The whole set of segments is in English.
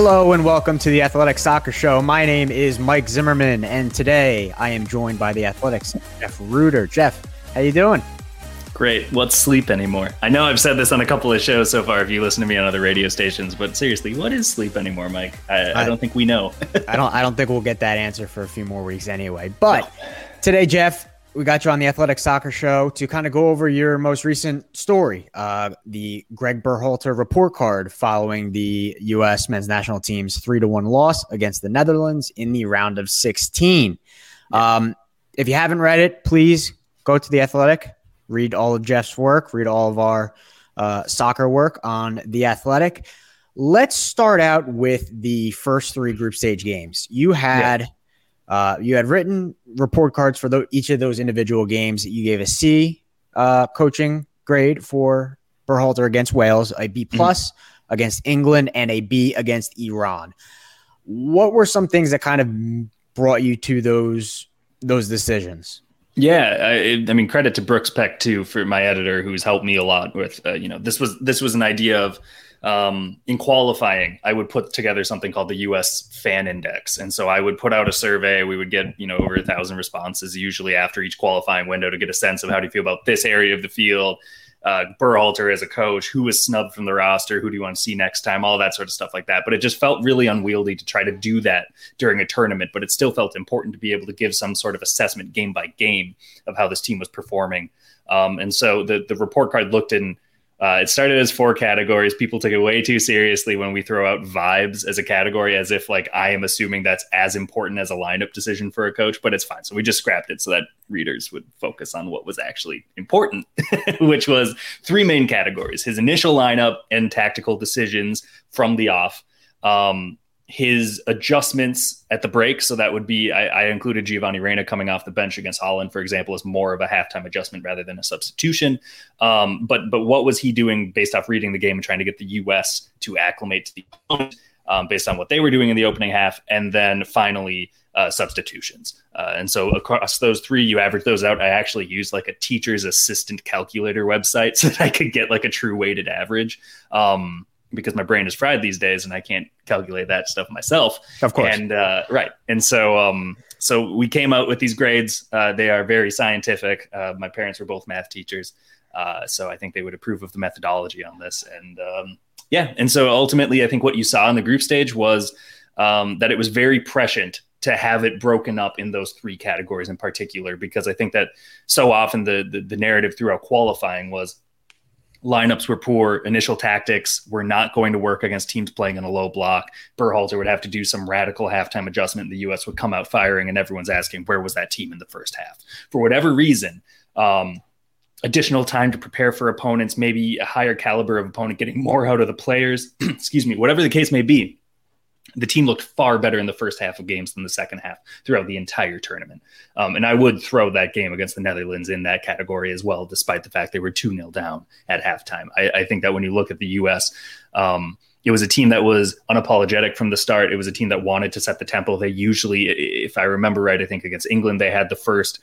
Hello and welcome to the Athletic Soccer Show. My name is Mike Zimmerman, and today I am joined by the Athletics Jeff Rueter. Jeff, how you doing? Great. What's sleep anymore? I know I've said this on a couple of shows so far. If you listen to me on other radio stations, but seriously, what is sleep anymore, Mike? I, I, I don't think we know. I don't. I don't think we'll get that answer for a few more weeks anyway. But today, Jeff, we got you on the Athletic Soccer Show to kind of go over your most recent story, uh, the Greg Berhalter report card following the U.S. men's national team's three to one loss against the Netherlands in the round of 16. Um, if you haven't read it, please go to the Athletic, read all of Jeff's work, read all of our uh, soccer work on the Athletic. Let's start out with the first three group stage games. You had. Yeah uh, you had written report cards for the, each of those individual games. You gave a C uh, coaching grade for Berhalter against Wales, a B mm-hmm. plus mm-hmm. against England, and a B against Iran. What were some things that kind of brought you to those those decisions? Yeah, I, I mean, credit to Brooks Peck too for my editor, who's helped me a lot with. Uh, you know, this was this was an idea of um, in qualifying, I would put together something called the U.S. Fan Index, and so I would put out a survey. We would get you know over a thousand responses usually after each qualifying window to get a sense of how do you feel about this area of the field. Uh, Berhalter as a coach, who was snubbed from the roster, who do you want to see next time, all that sort of stuff like that. But it just felt really unwieldy to try to do that during a tournament. But it still felt important to be able to give some sort of assessment game by game of how this team was performing. Um, and so the the report card looked in uh, it started as four categories. People took it way too seriously when we throw out vibes as a category, as if like I am assuming that's as important as a lineup decision for a coach. But it's fine. So we just scrapped it so that readers would focus on what was actually important, which was three main categories: his initial lineup and tactical decisions from the off. Um, his adjustments at the break. So that would be I, I, included Giovanni Reyna coming off the bench against Holland, for example, as more of a halftime adjustment rather than a substitution. Um, but but what was he doing based off reading the game and trying to get the U.S. to acclimate to the opponent um, based on what they were doing in the opening half, and then finally. Uh, substitutions. Uh, and so across those three, you average those out. I actually used like a teacher's assistant calculator website so that I could get like a true weighted average. Um, because my brain is fried these days and I can't calculate that stuff myself. Of course. And uh, right. And so, um, so we came out with these grades. Uh, they are very scientific. Uh, my parents were both math teachers. Uh, so I think they would approve of the methodology on this. And um, yeah. And so ultimately, I think what you saw in the group stage was um, that it was very prescient to have it broken up in those three categories in particular, because I think that so often the, the, the narrative throughout qualifying was lineups were poor. Initial tactics were not going to work against teams playing in a low block. Berhalter would have to do some radical halftime adjustment. The U.S. would come out firing, and everyone's asking, where was that team in the first half? For whatever reason, um, additional time to prepare for opponents, maybe a higher caliber of opponent, getting more out of the players, excuse me, whatever the case may be. The team looked far better in the first half of games than the second half throughout the entire tournament. Um, and I would throw that game against the Netherlands in that category as well, despite the fact they were 2 0 down at halftime. I, I, think that when you look at the U.S., um, it was a team that was unapologetic from the start. It was a team that wanted to set the tempo. They usually, if I remember right, I think against England, they had the first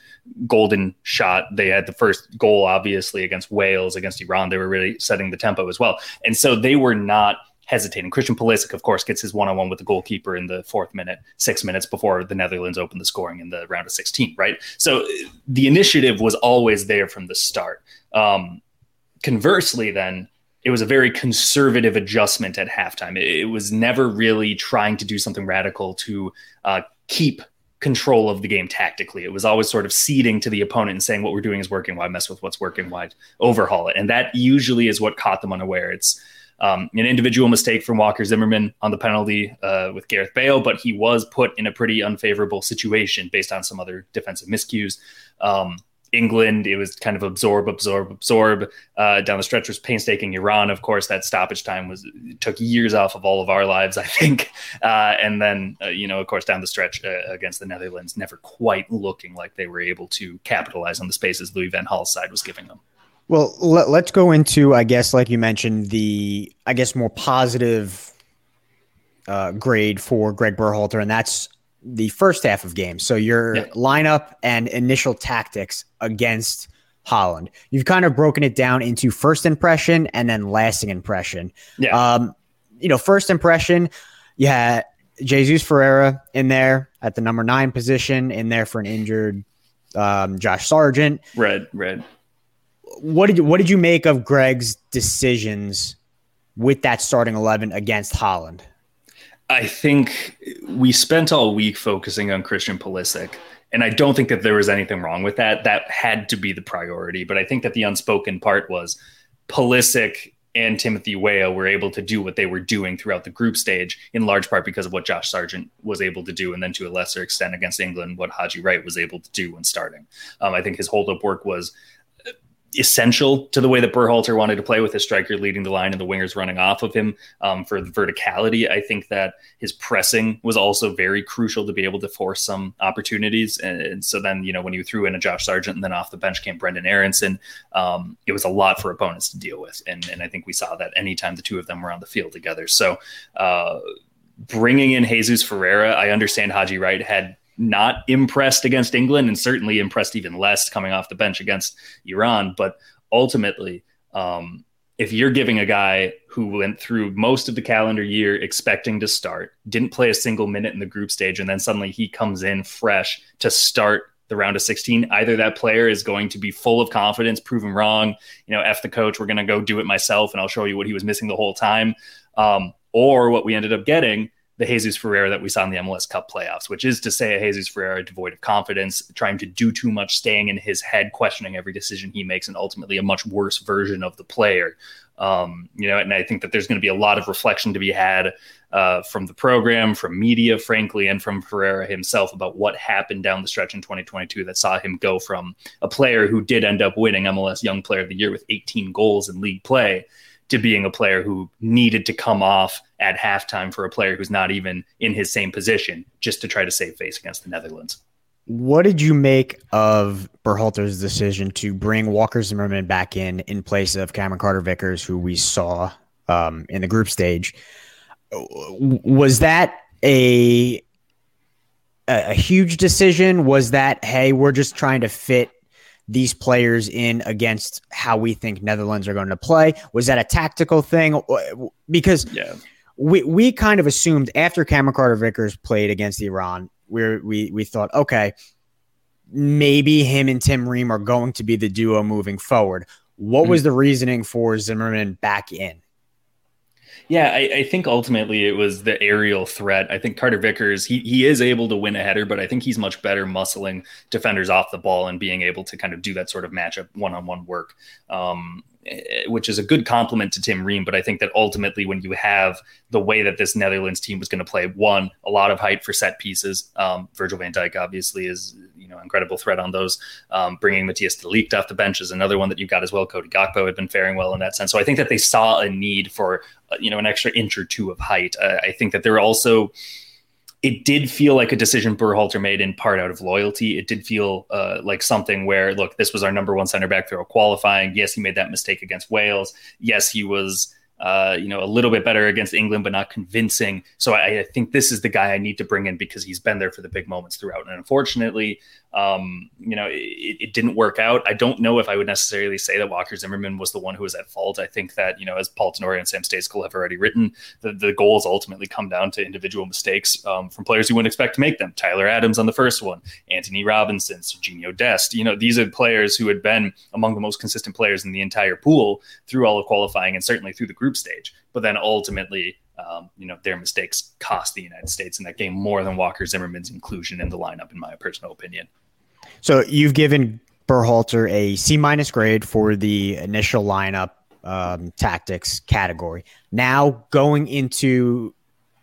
golden shot. They had the first goal, obviously, against Wales, against Iran. They were really setting the tempo as well. And so they were not hesitating. Christian Pulisic, of course, gets his one-on-one with the goalkeeper in the fourth minute, six minutes before the Netherlands opened the scoring in the round of 16, right? So the initiative was always there from the start. Um, conversely, then, it was a very conservative adjustment at halftime. It, it was never really trying to do something radical to uh, keep control of the game tactically. It was always sort of ceding to the opponent and saying what we're doing is working. Why mess with what's working? Why overhaul it? And that usually is what caught them unaware. It's um, an individual mistake from Walker Zimmerman on the penalty uh, with Gareth Bale, but he was put in a pretty unfavorable situation based on some other defensive miscues. Um, England, it was kind of absorb, absorb, absorb. Uh, down the stretch was painstaking. Iran, of course, that stoppage time was took years off of all of our lives, I think. Uh, and then, uh, you know, of course, down the stretch uh, against the Netherlands, never quite looking like they were able to capitalize on the spaces Louis Van Gaal's side was giving them. Well, let, us go into, I guess, like you mentioned, the I guess more positive uh, grade for Greg Berhalter, and that's the first half of games. So your yeah. lineup and initial tactics against Holland. You've kind of broken it down into first impression and then lasting impression. Yeah. Um, you know, first impression, you had Jesus Ferreira in there at the number nine position, in there for an injured um, Josh Sargent. Red, red what did you, what did you make of Greg's decisions with that starting eleven against Holland? I think we spent all week focusing on Christian Pulisic, and I don't think that there was anything wrong with that. That had to be the priority, but I think that the unspoken part was Pulisic and Timothy Weah were able to do what they were doing throughout the group stage, in large part because of what Josh Sargent was able to do, and then to a lesser extent against England, what Haji Wright was able to do when starting. Um, I think his hold up work was essential to the way that Berhalter wanted to play with his striker leading the line and the wingers running off of him um, for the verticality. I think that his pressing was also very crucial to be able to force some opportunities. And, and so then, you know, when you threw in a Josh Sargent and then off the bench came Brendan Aaronson, um, it was a lot for opponents to deal with. And, and I think we saw that anytime the two of them were on the field together. So, uh, bringing in Jesus Ferreira, I understand Haji Wright had not impressed against England and certainly impressed even less coming off the bench against Iran. But ultimately, um, if you're giving a guy who went through most of the calendar year expecting to start, didn't play a single minute in the group stage, and then suddenly he comes in fresh to start the round of 16, either that player is going to be full of confidence, proven wrong, you know, F the coach, we're going to go do it myself and I'll show you what he was missing the whole time. Um, or what we ended up getting the Jesus Ferreira that we saw in the MLS Cup playoffs, which is to say a Jesus Ferreira devoid of confidence, trying to do too much, staying in his head, questioning every decision he makes, and ultimately a much worse version of the player. Um, you know, and I think that there's going to be a lot of reflection to be had uh, from the program, from media, frankly, and from Ferreira himself about what happened down the stretch in 2022 that saw him go from a player who did end up winning MLS Young Player of the Year with 18 goals in league play to being a player who needed to come off at halftime for a player who's not even in his same position just to try to save face against the Netherlands. What did you make of Berhalter's decision to bring Walker Zimmerman back in in place of Cameron Carter Vickers, who we saw um, in the group stage? Was that a a huge decision? Was that hey, we're just trying to fit these players in against how we think Netherlands are going to play? Was that a tactical thing? Because yeah. We we kind of assumed after Cameron Carter Vickers played against Iran, we we we thought, okay, maybe him and Tim Ream are going to be the duo moving forward. What mm-hmm. was the reasoning for Zimmerman back in? Yeah, I, I, think ultimately it was the aerial threat. I think Carter Vickers, he he is able to win a header, but I think he's much better muscling defenders off the ball and being able to kind of do that sort of matchup one on one work. Um, which is a good compliment to Tim Ream. But I think that ultimately, when you have the way that this Netherlands team was going to play, one, a lot of height for set pieces. Um, Virgil van Dijk obviously is you know incredible threat on those. Um, bringing Matthias de Ligt off the bench is another one that you've got as well. Cody Gakpo had been faring well in that sense. So I think that they saw a need for uh, you know an extra inch or two of height. Uh, I think that they're also it did feel like a decision Berhalter made in part out of loyalty. It did feel uh, like something where, look, this was our number one center back through qualifying. Yes, he made that mistake against Wales. Yes, he was uh, you know, a little bit better against England, but not convincing. So I, I, think this is the guy I need to bring in because he's been there for the big moments throughout. And unfortunately, um, you know, it, it, didn't work out. I don't know if I would necessarily say that Walker Zimmerman was the one who was at fault. I think that, you know, as Paul Tenorio and Sam Stejskal have already written, the, the goals ultimately come down to individual mistakes um, from players you wouldn't expect to make them. Tyler Adams on the first one, Antonee Robinson, Serginho Dest. You know, these are players who had been among the most consistent players in the entire pool through all of qualifying and certainly through the group stage. But then ultimately, um, you know, their mistakes cost the United States in that game more than Walker Zimmerman's inclusion in the lineup, in my personal opinion. So you've given Berhalter a C minus grade for the initial lineup um, tactics category. Now going into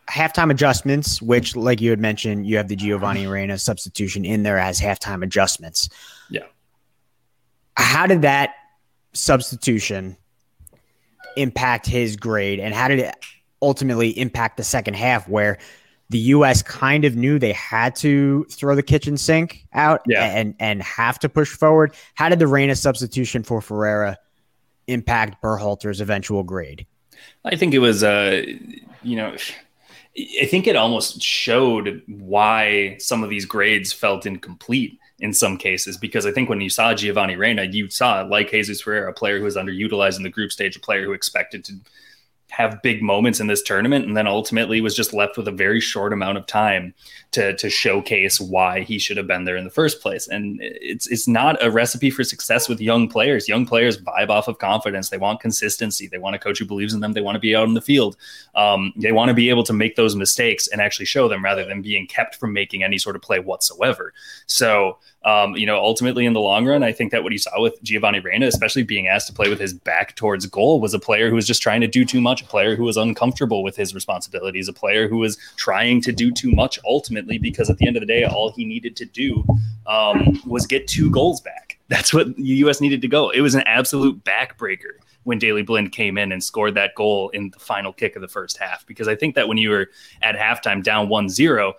halftime adjustments, which, like you had mentioned, you have the Giovanni Reyna substitution in there as halftime adjustments. Yeah. How did that substitution impact his grade, and how did it ultimately impact the second half, where the U.S. kind of knew they had to throw the kitchen sink out yeah. and and have to push forward. How did the Reyna substitution for Ferreira impact Berhalter's eventual grade? I think it was, uh, you know, I think it almost showed why some of these grades felt incomplete in some cases because I think when you saw Giovanni Reyna, you saw like Jesus Ferreira, a player who was underutilized in the group stage, a player who expected to have big moments in this tournament and then ultimately was just left with a very short amount of time to to showcase why he should have been there in the first place. And it's it's not a recipe for success with young players. Young players vibe off of confidence. They want consistency. They want a coach who believes in them. They want to be out in the field. Um, they want to be able to make those mistakes and actually show them rather than being kept from making any sort of play whatsoever. So um, you know, ultimately in the long run, I think that what you saw with Giovanni Reyna, especially being asked to play with his back towards goal, was a player who was just trying to do too much, a player who was uncomfortable with his responsibilities, a player who was trying to do too much ultimately because at the end of the day, all he needed to do um, was get two goals back. That's what the U.S. needed to go. It was an absolute backbreaker when Daley Blind came in and scored that goal in the final kick of the first half. Because I think that when you were at halftime down 1 0,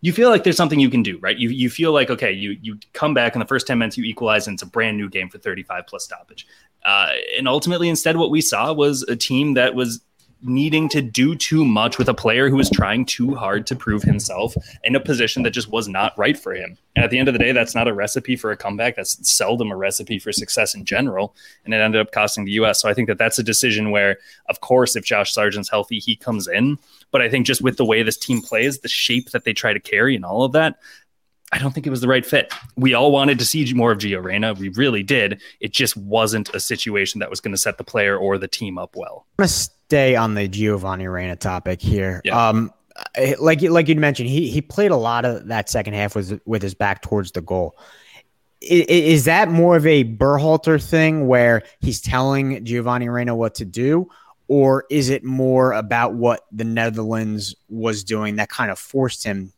you feel like there's something you can do, right? You you feel like okay, you you come back in the first 10 minutes, you equalize, and it's a brand new game for 35 plus stoppage. Uh, and ultimately, instead, what we saw was a team that was needing to do too much with a player who was trying too hard to prove himself in a position that just was not right for him. And at the end of the day, that's not a recipe for a comeback. That's seldom a recipe for success in general. And it ended up costing the U.S. So I think that that's a decision where, of course, if Josh Sargent's healthy, he comes in. But I think just with the way this team plays, the shape that they try to carry, and all of that, I don't think it was the right fit. We all wanted to see more of Gio Reyna. We really did. It just wasn't a situation that was going to set the player or the team up well. I'm going to stay on the Giovanni Reyna topic here. Yeah. Um, like like you mentioned, he he played a lot of that second half with with his back towards the goal. Is, is that more of a Berhalter thing where he's telling Giovanni Reyna what to do, or is it more about what the Netherlands was doing that kind of forced him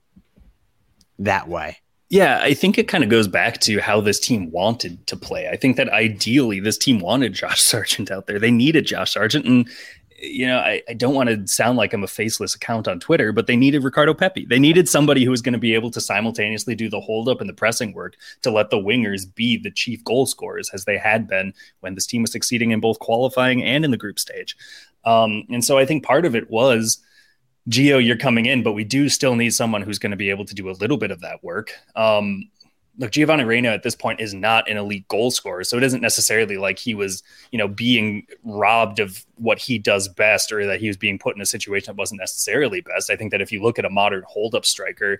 that way? Yeah, I think it kind of goes back to how this team wanted to play. I think that ideally this team wanted Josh Sargent out there. They needed Josh Sargent. And, you know, I, I don't want to sound like I'm a faceless account on Twitter, but they needed Ricardo Pepi. They needed somebody who was going to be able to simultaneously do the hold up and the pressing work to let the wingers be the chief goal scorers as they had been when this team was succeeding in both qualifying and in the group stage. Um, and so I think part of it was Gio, you're coming in, but we do still need someone who's going to be able to do a little bit of that work. Um, look, Giovanni Reyna at this point is not an elite goal scorer, so it isn't necessarily like he was, you know, being robbed of what he does best, or that he was being put in a situation that wasn't necessarily best. I think that if you look at a modern hold-up striker,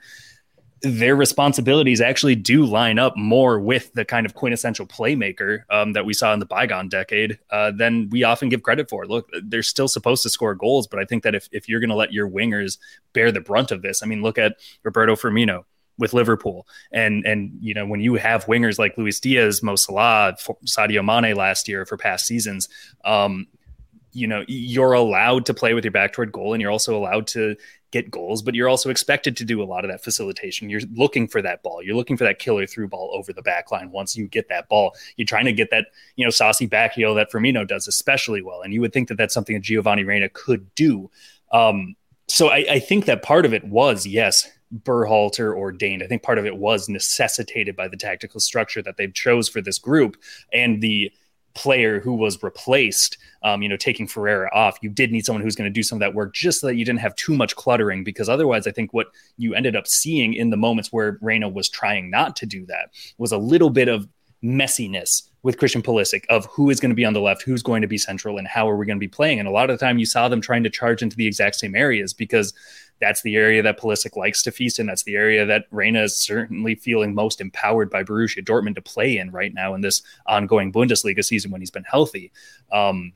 their responsibilities actually do line up more with the kind of quintessential playmaker um, that we saw in the bygone decade uh, than we often give credit for. Look, they're still supposed to score goals, but I think that if, if you're going to let your wingers bear the brunt of this, I mean, look at Roberto Firmino, with Liverpool. And and you know when you have wingers like Luis Diaz, Mo Salah, Sadio Mane last year for past seasons, um, you know you're allowed to play with your back toward goal, and you're also allowed to get goals, but you're also expected to do a lot of that facilitation. You're looking for that ball. You're looking for that killer through ball over the back line. Once you get that ball, you're trying to get that, you know, saucy back heel that Firmino does especially well. And you would think that that's something that Giovanni Reyna could do. Um, so I, I think that part of it was, yes, Berhalter ordained. I think part of it was necessitated by the tactical structure that they've chose for this group and the player who was replaced, um, you know, taking Ferreira off, you did need someone who's going to do some of that work just so that you didn't have too much cluttering. Because otherwise, I think what you ended up seeing in the moments where Reyna was trying not to do that was a little bit of messiness with Christian Pulisic of who is going to be on the left, who's going to be central, and how are we going to be playing. And a lot of the time, you saw them trying to charge into the exact same areas because that's the area that Pulisic likes to feast in. That's the area that Reyna is certainly feeling most empowered by Borussia Dortmund to play in right now in this ongoing Bundesliga season when he's been healthy. Um,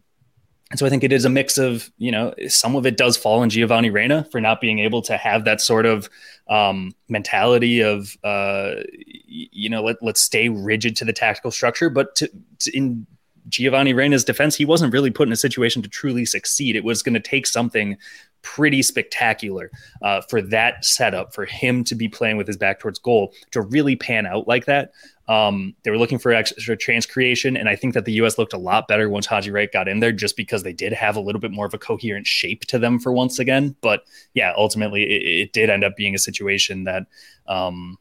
and so I think it is a mix of, you know, some of it does fall on Giovanni Reyna for not being able to have that sort of um, mentality of, uh, you know, let, let's stay rigid to the tactical structure. But to, to in Giovanni Reyna's defense, he wasn't really put in a situation to truly succeed. It was going to take something pretty spectacular uh, for that setup for him to be playing with his back towards goal to really pan out like that. Um, they were looking for extra chance creation, and I think that the U.S. looked a lot better once Haji Wright got in there, just because they did have a little bit more of a coherent shape to them for once again. But yeah, ultimately, it, it did end up being a situation that um,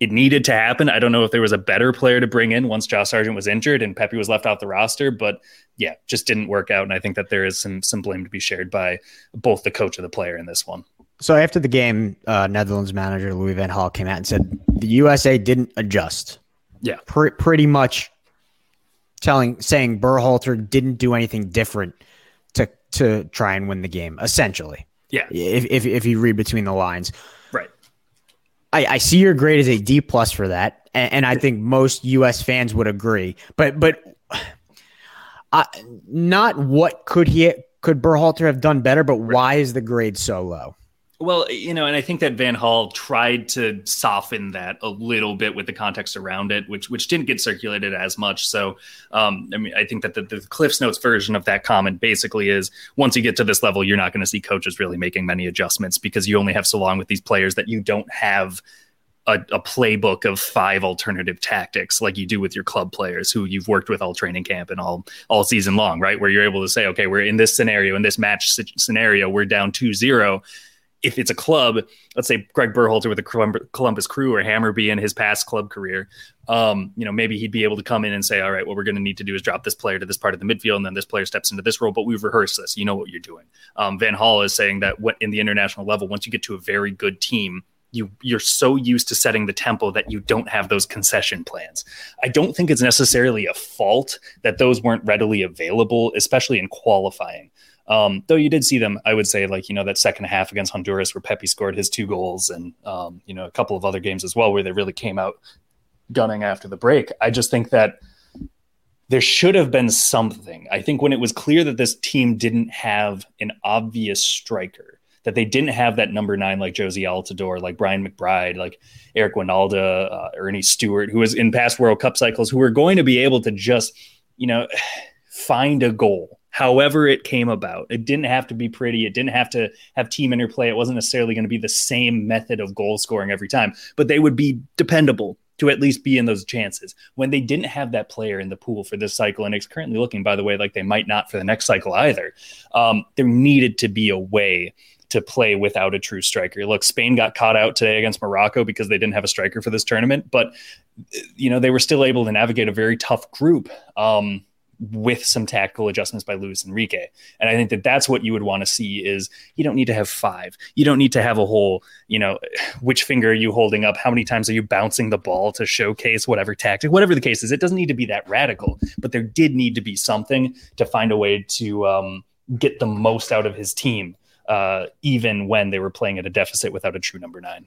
it needed to happen. I don't know if there was a better player to bring in once Josh Sargent was injured and Pepi was left off the roster, but yeah, just didn't work out. And I think that there is some some blame to be shared by both the coach and the player in this one. So after the game, uh, Netherlands manager Louis Van Gaal came out and said the USA didn't adjust. Yeah, Pr- pretty much telling saying Berhalter didn't do anything different to to try and win the game. Essentially, yeah. If if, if you read between the lines, I, I see your grade as a D plus for that, and, and, I think most U.S. fans would agree. But but uh, not what could he could Berhalter have done better, but why is the grade so low? Well, you know, and I think that Van Gaal tried to soften that a little bit with the context around it, which which didn't get circulated as much. So, um, I mean, I think that the, the Cliff's Notes version of that comment basically is once you get to this level, you're not going to see coaches really making many adjustments because you only have so long with these players that you don't have a, a, playbook of five alternative tactics like you do with your club players who you've worked with all training camp and all all season long, right? Where you're able to say, okay, we're in this scenario, in this match scenario, we're down 2-0 if it's a club, let's say Greg Berhalter with the Columbus Crew or Hammarby in his past club career, um, you know, maybe he'd be able to come in and say, all right, what we're going to need to do is drop this player to this part of the midfield, and then this player steps into this role. But we've rehearsed this. You know what you're doing. Um, Van Gaal is saying that what, in the international level, once you get to a very good team, you you're so used to setting the tempo that you don't have those concession plans. I don't think it's necessarily a fault that those weren't readily available, especially in qualifying. Um, though you did see them, I would say, like, you know, that second half against Honduras where Pepi scored his two goals and, um, you know, a couple of other games as well where they really came out gunning after the break. I just think that there should have been something. I think when it was clear that this team didn't have an obvious striker, that they didn't have that number nine like Jozy Altidore, like Brian McBride, like Eric Wynalda, uh, Earnie Stewart, who was in past World Cup cycles, who were going to be able to just, you know, find a goal however it came about. It didn't have to be pretty. It didn't have to have team interplay. It wasn't necessarily going to be the same method of goal scoring every time, but they would be dependable to at least be in those chances. When they didn't have that player in the pool for this cycle, and it's currently looking, by the way, like they might not for the next cycle either, um, there needed to be a way to play without a true striker. Look, Spain got caught out today against Morocco because they didn't have a striker for this tournament, but you know they were still able to navigate a very tough group. Um, with some tactical adjustments by Luis Enrique. And I think that that's what you would want to see is you don't need to have five. You don't need to have a whole, you know, which finger are you holding up? How many times are you bouncing the ball to showcase whatever tactic, whatever the case is. It doesn't need to be that radical, but there did need to be something to find a way to um, get the most out of his team, uh, even when they were playing at a deficit without a true number nine.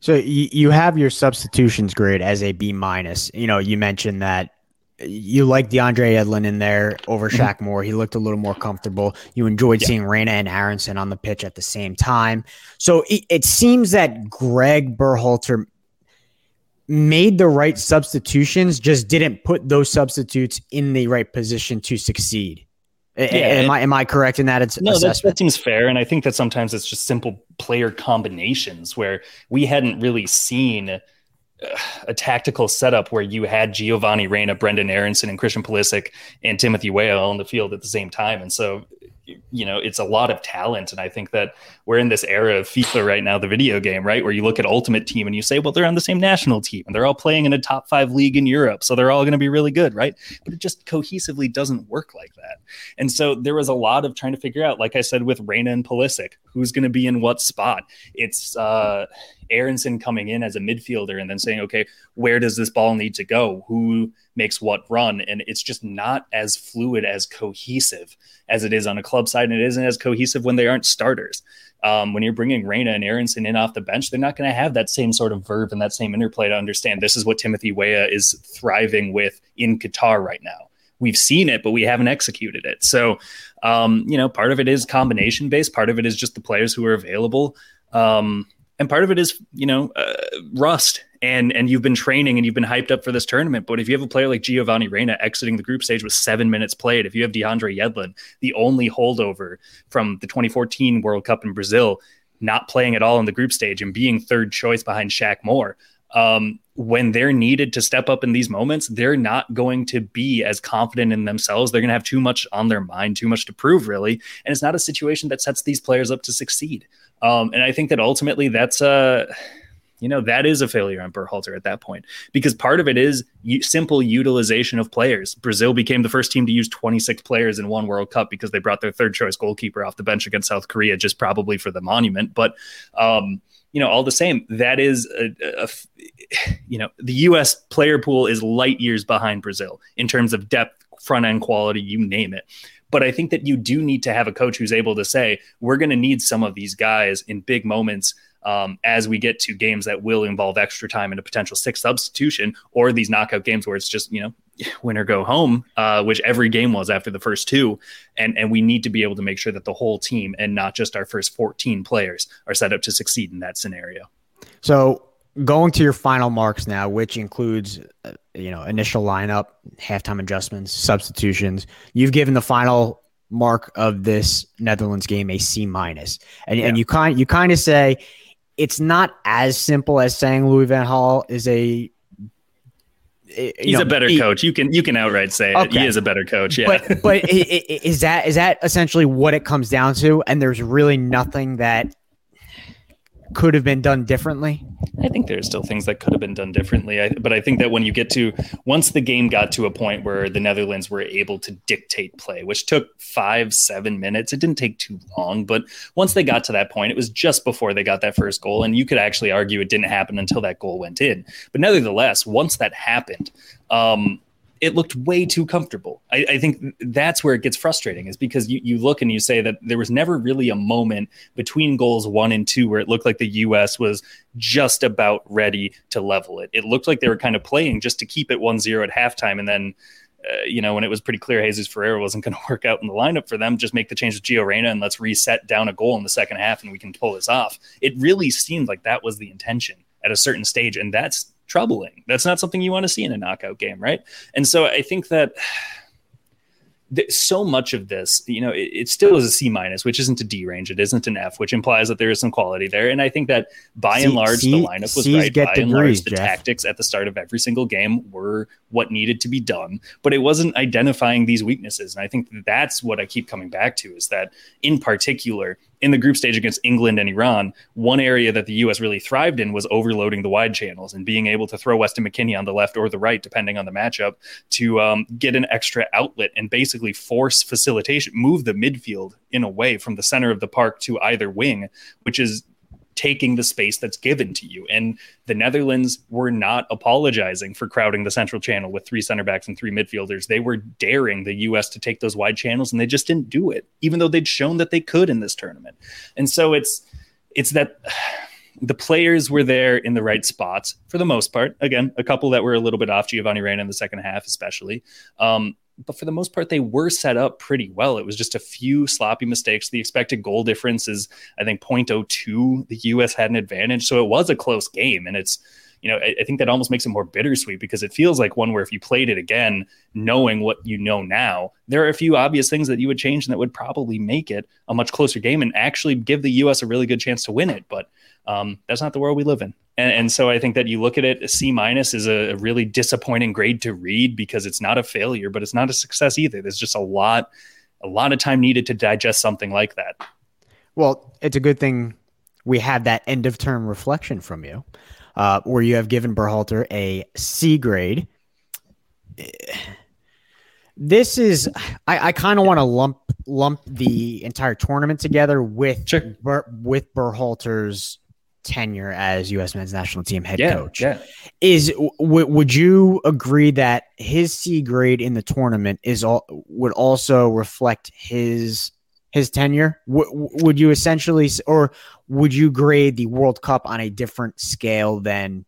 So you, you have your substitutions grade as a B minus. You know, you mentioned that you like DeAndre Yedlin in there over Mm-hmm. Shaq Moore. He looked a little more comfortable. You enjoyed seeing Reyna and Aaronson on the pitch at the same time. So it, it seems that Greg Berhalter made the right substitutions, just didn't put those substitutes in the right position to succeed. Yeah, am I am I correct in that it's No, that, that seems fair. And I think that sometimes it's just simple player combinations where we hadn't really seen uh, a tactical setup where you had Giovanni Reyna, Brendan Aaronson, and Christian Pulisic and Timothy Weah on the field at the same time. And so, you know, it's a lot of talent. And I think that we're in this era of FIFA right now, the video game, right? Where you look at Ultimate Team and you say, well, they're on the same national team and they're all playing in a top five league in Europe. So they're all going to be really good, right? But it just cohesively doesn't work like that. And so there was a lot of trying to figure out, like I said, with Reyna and Pulisic, who's going to be in what spot. It's uh, Aaronson coming in as a midfielder and then saying, okay, where does this ball need to go? Who makes what run? And it's just not as fluid, as cohesive as it is on a club side. And it isn't as cohesive when they aren't starters. Um, when you're bringing Reyna and Aaronson in off the bench, they're not going to have that same sort of verve and that same interplay to understand this is what Timothy Weah is thriving with in Qatar right now we've seen it, but we haven't executed it. So, um, you know, part of it is combination based, part of it is just the players who are available. Um, and part of it is, you know, uh, rust and and you've been training and you've been hyped up for this tournament. But if you have a player like Giovanni Reyna exiting the group stage with seven minutes played, if you have DeAndre Yedlin, the only holdover from the 2014 World Cup in Brazil, not playing at all in the group stage and being third choice behind Shaq Moore, um, when they're needed to step up in these moments, they're not going to be as confident in themselves. They're going to have too much on their mind, too much to prove, really. And it's not a situation that sets these players up to succeed. Um, and I think that ultimately that's a. You know, that is a failure on Berhalter at that point because part of it is u- simple utilization of players. Brazil became the first team to use 26 players in one World Cup because they brought their third choice goalkeeper off the bench against South Korea, just probably for the monument. But, um, you know, all the same, that is, a, a f- you know, the U.S. player pool is light years behind Brazil in terms of depth, front end quality, you name it. But I think that you do need to have a coach who's able to say, we're going to need some of these guys in big moments um, as we get to games that will involve extra time and a potential sixth substitution, or these knockout games where it's just, you know, win or go home, uh, which every game was after the first two. And, and we need to be able to make sure that the whole team and not just our first 14 players are set up to succeed in that scenario. So going to your final marks now, which includes uh, you know initial lineup, halftime adjustments, substitutions. You've given the final mark of this Netherlands game a C minus, and and you kind you kind of say it's not as simple as saying Louis Van Gaal is a. Eh, He's know, a better he- coach. You can you can outright say it. He is a better coach. Yeah. But but is that is that essentially what it comes down to? And there's really nothing that could have been done differently? I think there's still things that could have been done differently. I, but I think that when you get to once the game got to a point where the Netherlands were able to dictate play, which took five, seven minutes, it didn't take too long. But once they got to that point, it was just before they got that first goal. And you could actually argue it didn't happen until that goal went in. But nevertheless, once that happened, um, it looked way too comfortable. I, I, think that's where it gets frustrating, is because you, you look and you say that there was never really a moment between goals one and two where it looked like the U.S. was just about ready to level it. It looked like they were kind of playing just to keep it 1 0 at halftime. And then, uh, you know, when it was pretty clear Jesus Ferreira wasn't going to work out in the lineup for them, just make the change with Gio Reyna and let's reset down a goal in the second half and we can pull this off. It really seemed like that was the intention at a certain stage. And that's troubling. That's not something you want to see in a knockout game, right? And so I think that so much of this, you know, it, it, still is a C minus, which isn't a D range. It isn't an F, which implies that there is some quality there. And I think that by C, and large, C, the lineup was C's right. By degrees, and large, the Jeff. tactics at the start of every single game were what needed to be done, but it wasn't identifying these weaknesses. And I think that's what I keep coming back to is that in particular, in the group stage against England and Iran, one area that the U.S. really thrived in was overloading the wide channels and being able to throw Weston McKennie on the left or the right, depending on the matchup, to um, get an extra outlet and basically force facilitation, move the midfield in a way from the center of the park to either wing, which is taking the space that's given to you. And the Netherlands were not apologizing for crowding the central channel with three center backs and three midfielders. They were daring the US to take those wide channels and they just didn't do it, even though they'd shown that they could in this tournament. And so it's it's that the players were there in the right spots for the most part. Again, a couple that were a little bit off Giovanni Reyna in the second half, especially. Um, but for the most part, they were set up pretty well. It was just a few sloppy mistakes. The expected goal difference is, I think, 0.02. The U.S. had an advantage. So it was a close game. And it's, you know, I, I, think that almost makes it more bittersweet because it feels like one where if you played it again, knowing what you know now, there are a few obvious things that you would change and that would probably make it a much closer game and actually give the U.S. a really good chance to win it. But um, that's not the world we live in. And, and, so I think that you look at it, C minus is a really disappointing grade to read because it's not a failure, but it's not a success either. There's just a lot, a lot of time needed to digest something like that. Well, it's a good thing we had that end of term reflection from you, uh, where you have given Berhalter a C grade. This is, I, I kind of want to lump lump the entire tournament together with sure. Ber, with Berhalter's tenure as U.S. men's national team head yeah, coach. Yeah. Is w- would you agree that his C grade in the tournament is all would also reflect his his tenure? W- would you essentially, or would you grade the World Cup on a different scale than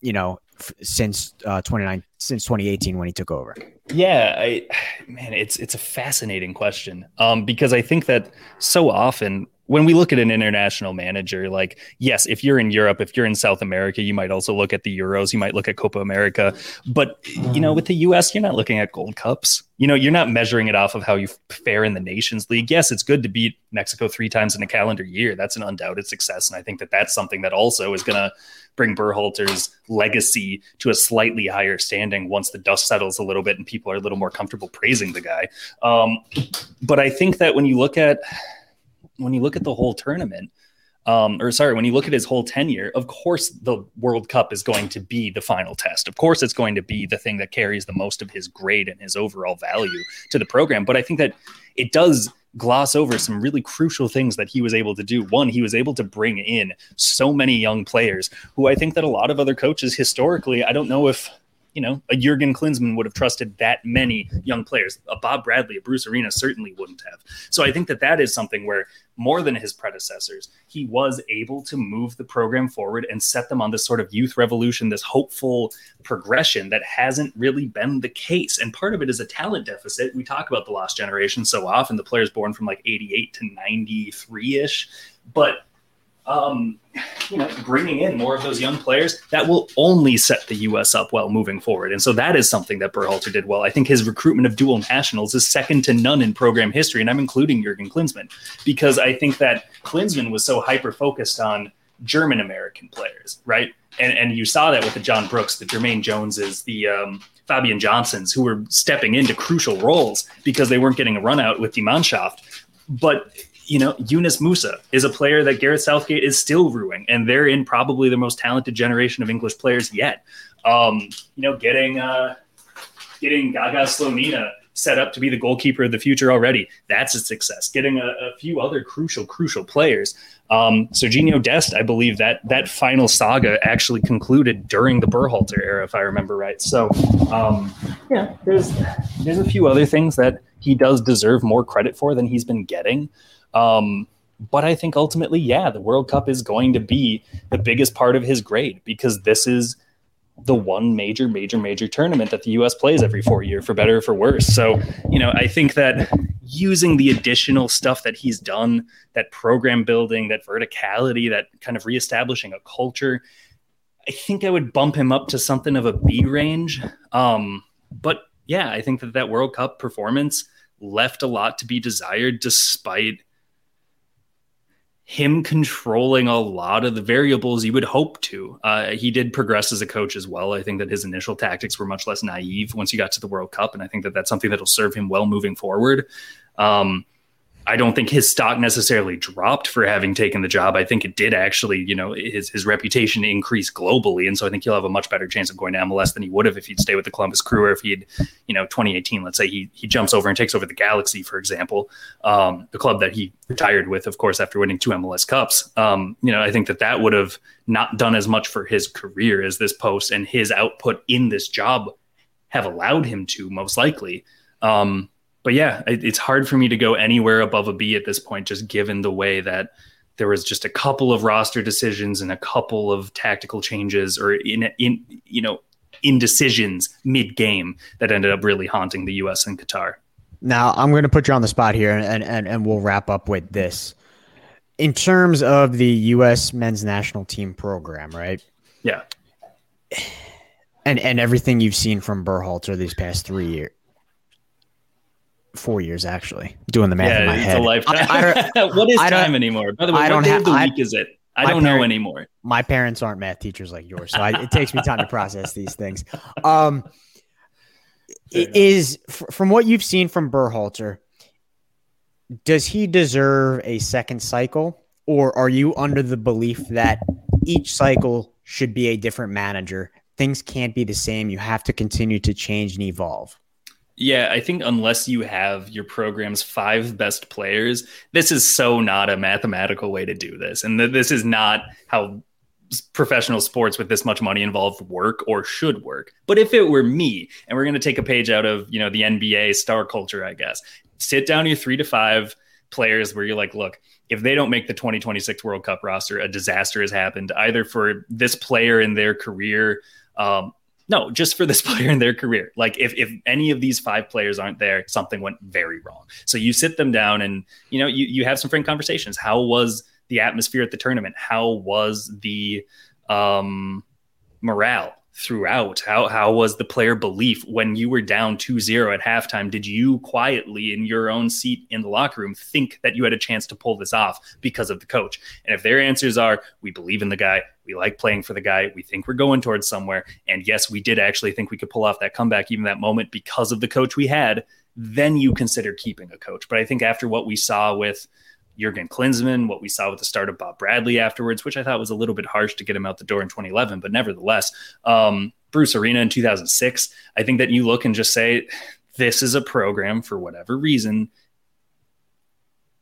you know f- since uh, 29 since 2018 when he took over? Yeah, I man, it's it's a fascinating question. Um, because I think that so often when we look at an international manager, like, yes, if you're in Europe, if you're in South America, you might also look at the Euros, you might look at Copa America. But, you know, with the US, you're not looking at Gold Cups. You know, you're not measuring it off of how you fare in the Nations League. Yes, it's good to beat Mexico three times in a calendar year. That's an undoubted success. And I think that that's something that also is going to bring Berhalter's legacy to a slightly higher standing once the dust settles a little bit and people are a little more comfortable praising the guy. Um, but I think that when you look at, when you look at the whole tournament, um, or sorry, when you look at his whole tenure, of course the World Cup is going to be the final test. Of course, it's going to be the thing that carries the most of his grade and his overall value to the program. But I think that it does gloss over some really crucial things that he was able to do. One, he was able to bring in so many young players who I think that a lot of other coaches historically, I don't know if you know, a Jurgen Klinsmann would have trusted that many young players. A Bob Bradley, a Bruce Arena certainly wouldn't have. So I think that that is something where more than his predecessors, he was able to move the program forward and set them on this sort of youth revolution, this hopeful progression that hasn't really been the case. And part of it is a talent deficit. We talk about the lost generation so often, the players born from like 88 to 93 ish. But um, you know, bringing in more of those young players, that will only set the U.S. up well moving forward. And so that is something that Berhalter did well. I think his recruitment of dual nationals is second to none in program history, and I'm including Jurgen Klinsmann because I think that Klinsmann was so hyper focused on German American players, right? And and you saw that with the John Brooks, the Jermaine Joneses, the um, Fabian Johnsons, who were stepping into crucial roles because they weren't getting a run out with the Mannschaft. But you know, Yunus Musah is a player that Gareth Southgate is still ruining, and they're in probably the most talented generation of English players yet. Um, you know, getting uh, getting Gaga Slonina set up to be the goalkeeper of the future already. That's a success. Getting a, a few other crucial, crucial players. Um, Serginho Dest, I believe that that final saga actually concluded during the Berhalter era, if I remember right. So, um, yeah, there's there's a few other things that he does deserve more credit for than he's been getting. Um, but I think ultimately, yeah, the World Cup is going to be the biggest part of his grade because this is the one major, major, major tournament that the US plays every four year, for better or for worse. So, you know, I think that using the additional stuff that he's done, that program building, that verticality, that kind of reestablishing a culture, I think I would bump him up to something of a B range. Um, but yeah, I think that that World Cup performance left a lot to be desired despite him controlling a lot of the variables you would hope to. Uh, he did progress as a coach as well. I think that his initial tactics were much less naive once he got to the World Cup, and I think that that's something that'll serve him well moving forward. Um, I don't think his stock necessarily dropped for having taken the job. I think it did actually, you know, his his reputation increased globally, and so I think he'll have a much better chance of going to MLS than he would have if he'd stay with the Columbus Crew or if he'd, you know, 2018. Let's say he he jumps over and takes over the Galaxy, for example, um, the club that he retired with, of course, after winning two MLS Cups. Um, you know, I think that that would have not done as much for his career as this post and his output in this job have allowed him to, most likely. Um, but yeah, it, it's hard for me to go anywhere above a B at this point, just given the way that there was just a couple of roster decisions and a couple of tactical changes or in in you know indecisions mid game that ended up really haunting the U.S. and Qatar. Now I'm going to put you on the spot here, and and and we'll wrap up with this. In terms of the U.S. men's national team program, right? Yeah. And and everything you've seen from Berhalter these past three years, four years actually. Doing the math yeah, in my head. A lifetime. I, I what is time anymore? By the way, I don't what day have, of the week is it? I don't parent, know anymore. My parents aren't math teachers like yours, so I, it takes me time to process these things. Um, is from what you've seen from Berhalter, does he deserve a second cycle, or are you under the belief that each cycle should be a different manager? Things can't be the same. You have to continue to change and evolve. Yeah, I think unless you have your program's five best players, this is so not a mathematical way to do this. And th- this is not how professional sports with this much money involved work or should work. But if it were me, and we're going to take a page out of, you know, the NBA star culture, I guess, sit down your three to five players where you're like, look, if they don't make the 2026 World Cup roster, a disaster has happened either for this player in their career um, no, just for this player in their career. Like if, if any of these five players aren't there, something went very wrong. So you sit them down and you know you you have some frank conversations. How was the atmosphere at the tournament? How was the um, morale? Throughout? How how was the player belief when you were down 2-0 at halftime? Did you quietly in your own seat in the locker room think that you had a chance to pull this off because of the coach? And if their answers are we believe in the guy, we like playing for the guy, we think we're going towards somewhere, and yes, we did actually think we could pull off that comeback even that moment because of the coach we had, then you consider keeping a coach. But I think after what we saw with Jurgen Klinsmann, what we saw with the start of Bob Bradley afterwards, which I thought was a little bit harsh to get him out the door in 2011, but nevertheless, um, Bruce Arena in 2006, I think that you look and just say, this is a program for whatever reason.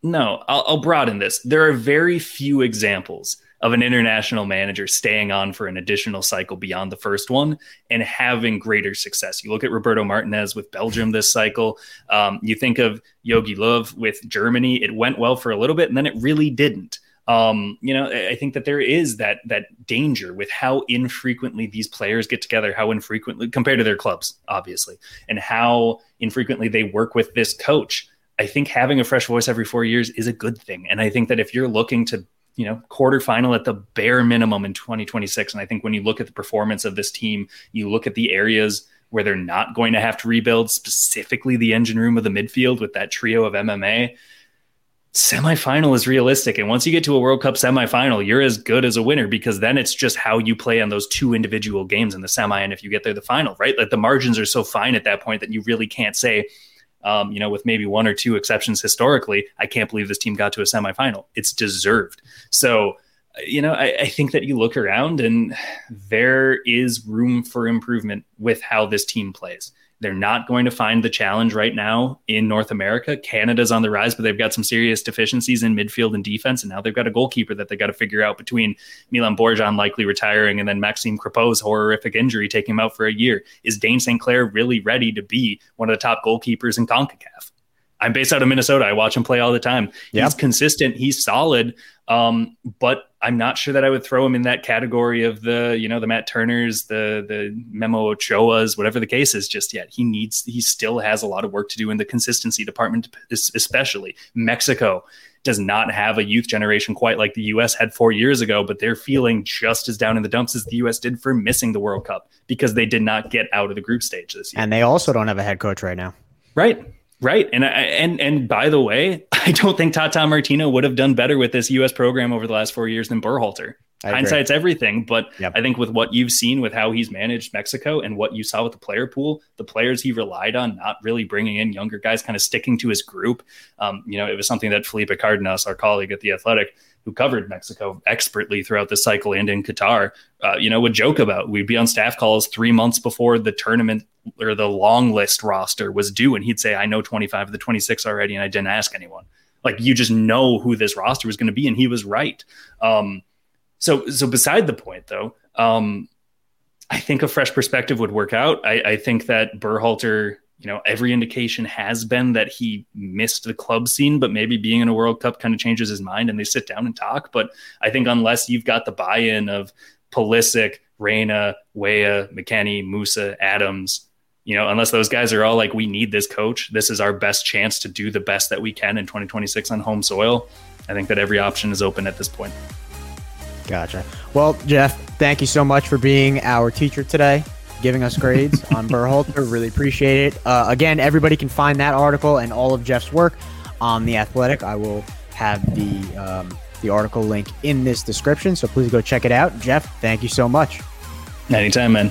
No, I'll, I'll broaden this. There are very few examples of an international manager staying on for an additional cycle beyond the first one and having greater success. You look at Roberto Martinez with Belgium this cycle. Um, you think of Jogi Löw with Germany. It went well for a little bit, and then it really didn't. Um, you know, I think that there is that that danger with how infrequently these players get together, how infrequently compared to their clubs, obviously, and how infrequently they work with this coach. I think having a fresh voice every four years is a good thing. And I think that if you're looking to you know quarterfinal at the bare minimum in 2026 and i think when you look at the performance of this team you look at the areas where they're not going to have to rebuild specifically the engine room of the midfield with that trio of mma semifinal is realistic and once you get to a world cup semifinal you're as good as a winner because then it's just how you play on those two individual games in the semi and if you get there the final right like the margins are so fine at that point that you really can't say Um, you know, with maybe one or two exceptions historically, I can't believe this team got to a semifinal. It's deserved. So, you know, I, I, think that you look around and there is room for improvement with how this team plays. They're not going to find the challenge right now in North America. Canada's on the rise, but they've got some serious deficiencies in midfield and defense. And now they've got a goalkeeper that they've got to figure out between Milan Borjan likely retiring and then Maxime Crepeau's horrific injury taking him out for a year. Is Dayne St. Clair really ready to be one of the top goalkeepers in CONCACAF? I'm based out of Minnesota. I watch him play all the time. Yep. He's consistent. He's solid. Um, but I'm not sure that I would throw him in that category of the, you know, the Matt Turners, the the Memo Ochoas, whatever the case is, just yet. He needs, he still has a lot of work to do in the consistency department, especially Mexico does not have a youth generation quite like the US had four years ago, but they're feeling just as down in the dumps as the US did for missing the World Cup because they did not get out of the group stage this year. And they also don't have a head coach right now. Right. Right. And I, and and by the way, I don't think Tata Martino would have done better with this US program over the last four years than Berhalter. Hindsight's everything, but yep. I think with what you've seen with how he's managed Mexico and what you saw with the player pool, the players he relied on, not really bringing in younger guys, kind of sticking to his group. Um, you know, it was something that Felipe Cardenas, our colleague at the Athletic, who covered Mexico expertly throughout the cycle and in Qatar, uh, you know, would joke about. We'd be on staff calls three months before the tournament or the long list roster was due, and he'd say, "I know 25 of the 26 already, and I didn't ask anyone." Like you just know who this roster was going to be, and he was right. Um, so, so beside the point, though, um, I think a fresh perspective would work out. I, I think that Berhalter you know, every indication has been that he missed the club scene, but maybe being in a World Cup kind of changes his mind and they sit down and talk. But I think unless you've got the buy in of Pulisic, Reyna, Weah, McKennie, Musah, Adams, you know, unless those guys are all like, we need this coach, this is our best chance to do the best that we can in 2026 on home soil. I think that every option is open at this point. Gotcha. Well, Jeff, thank you so much for being our teacher today giving us grades on Berhalter. Really appreciate it. Uh, again, everybody can find that article and all of Jeff's work on the Athletic. I will have the um, the article link in this description, so please go check it out. Jeff, thank you so much. Anytime, man.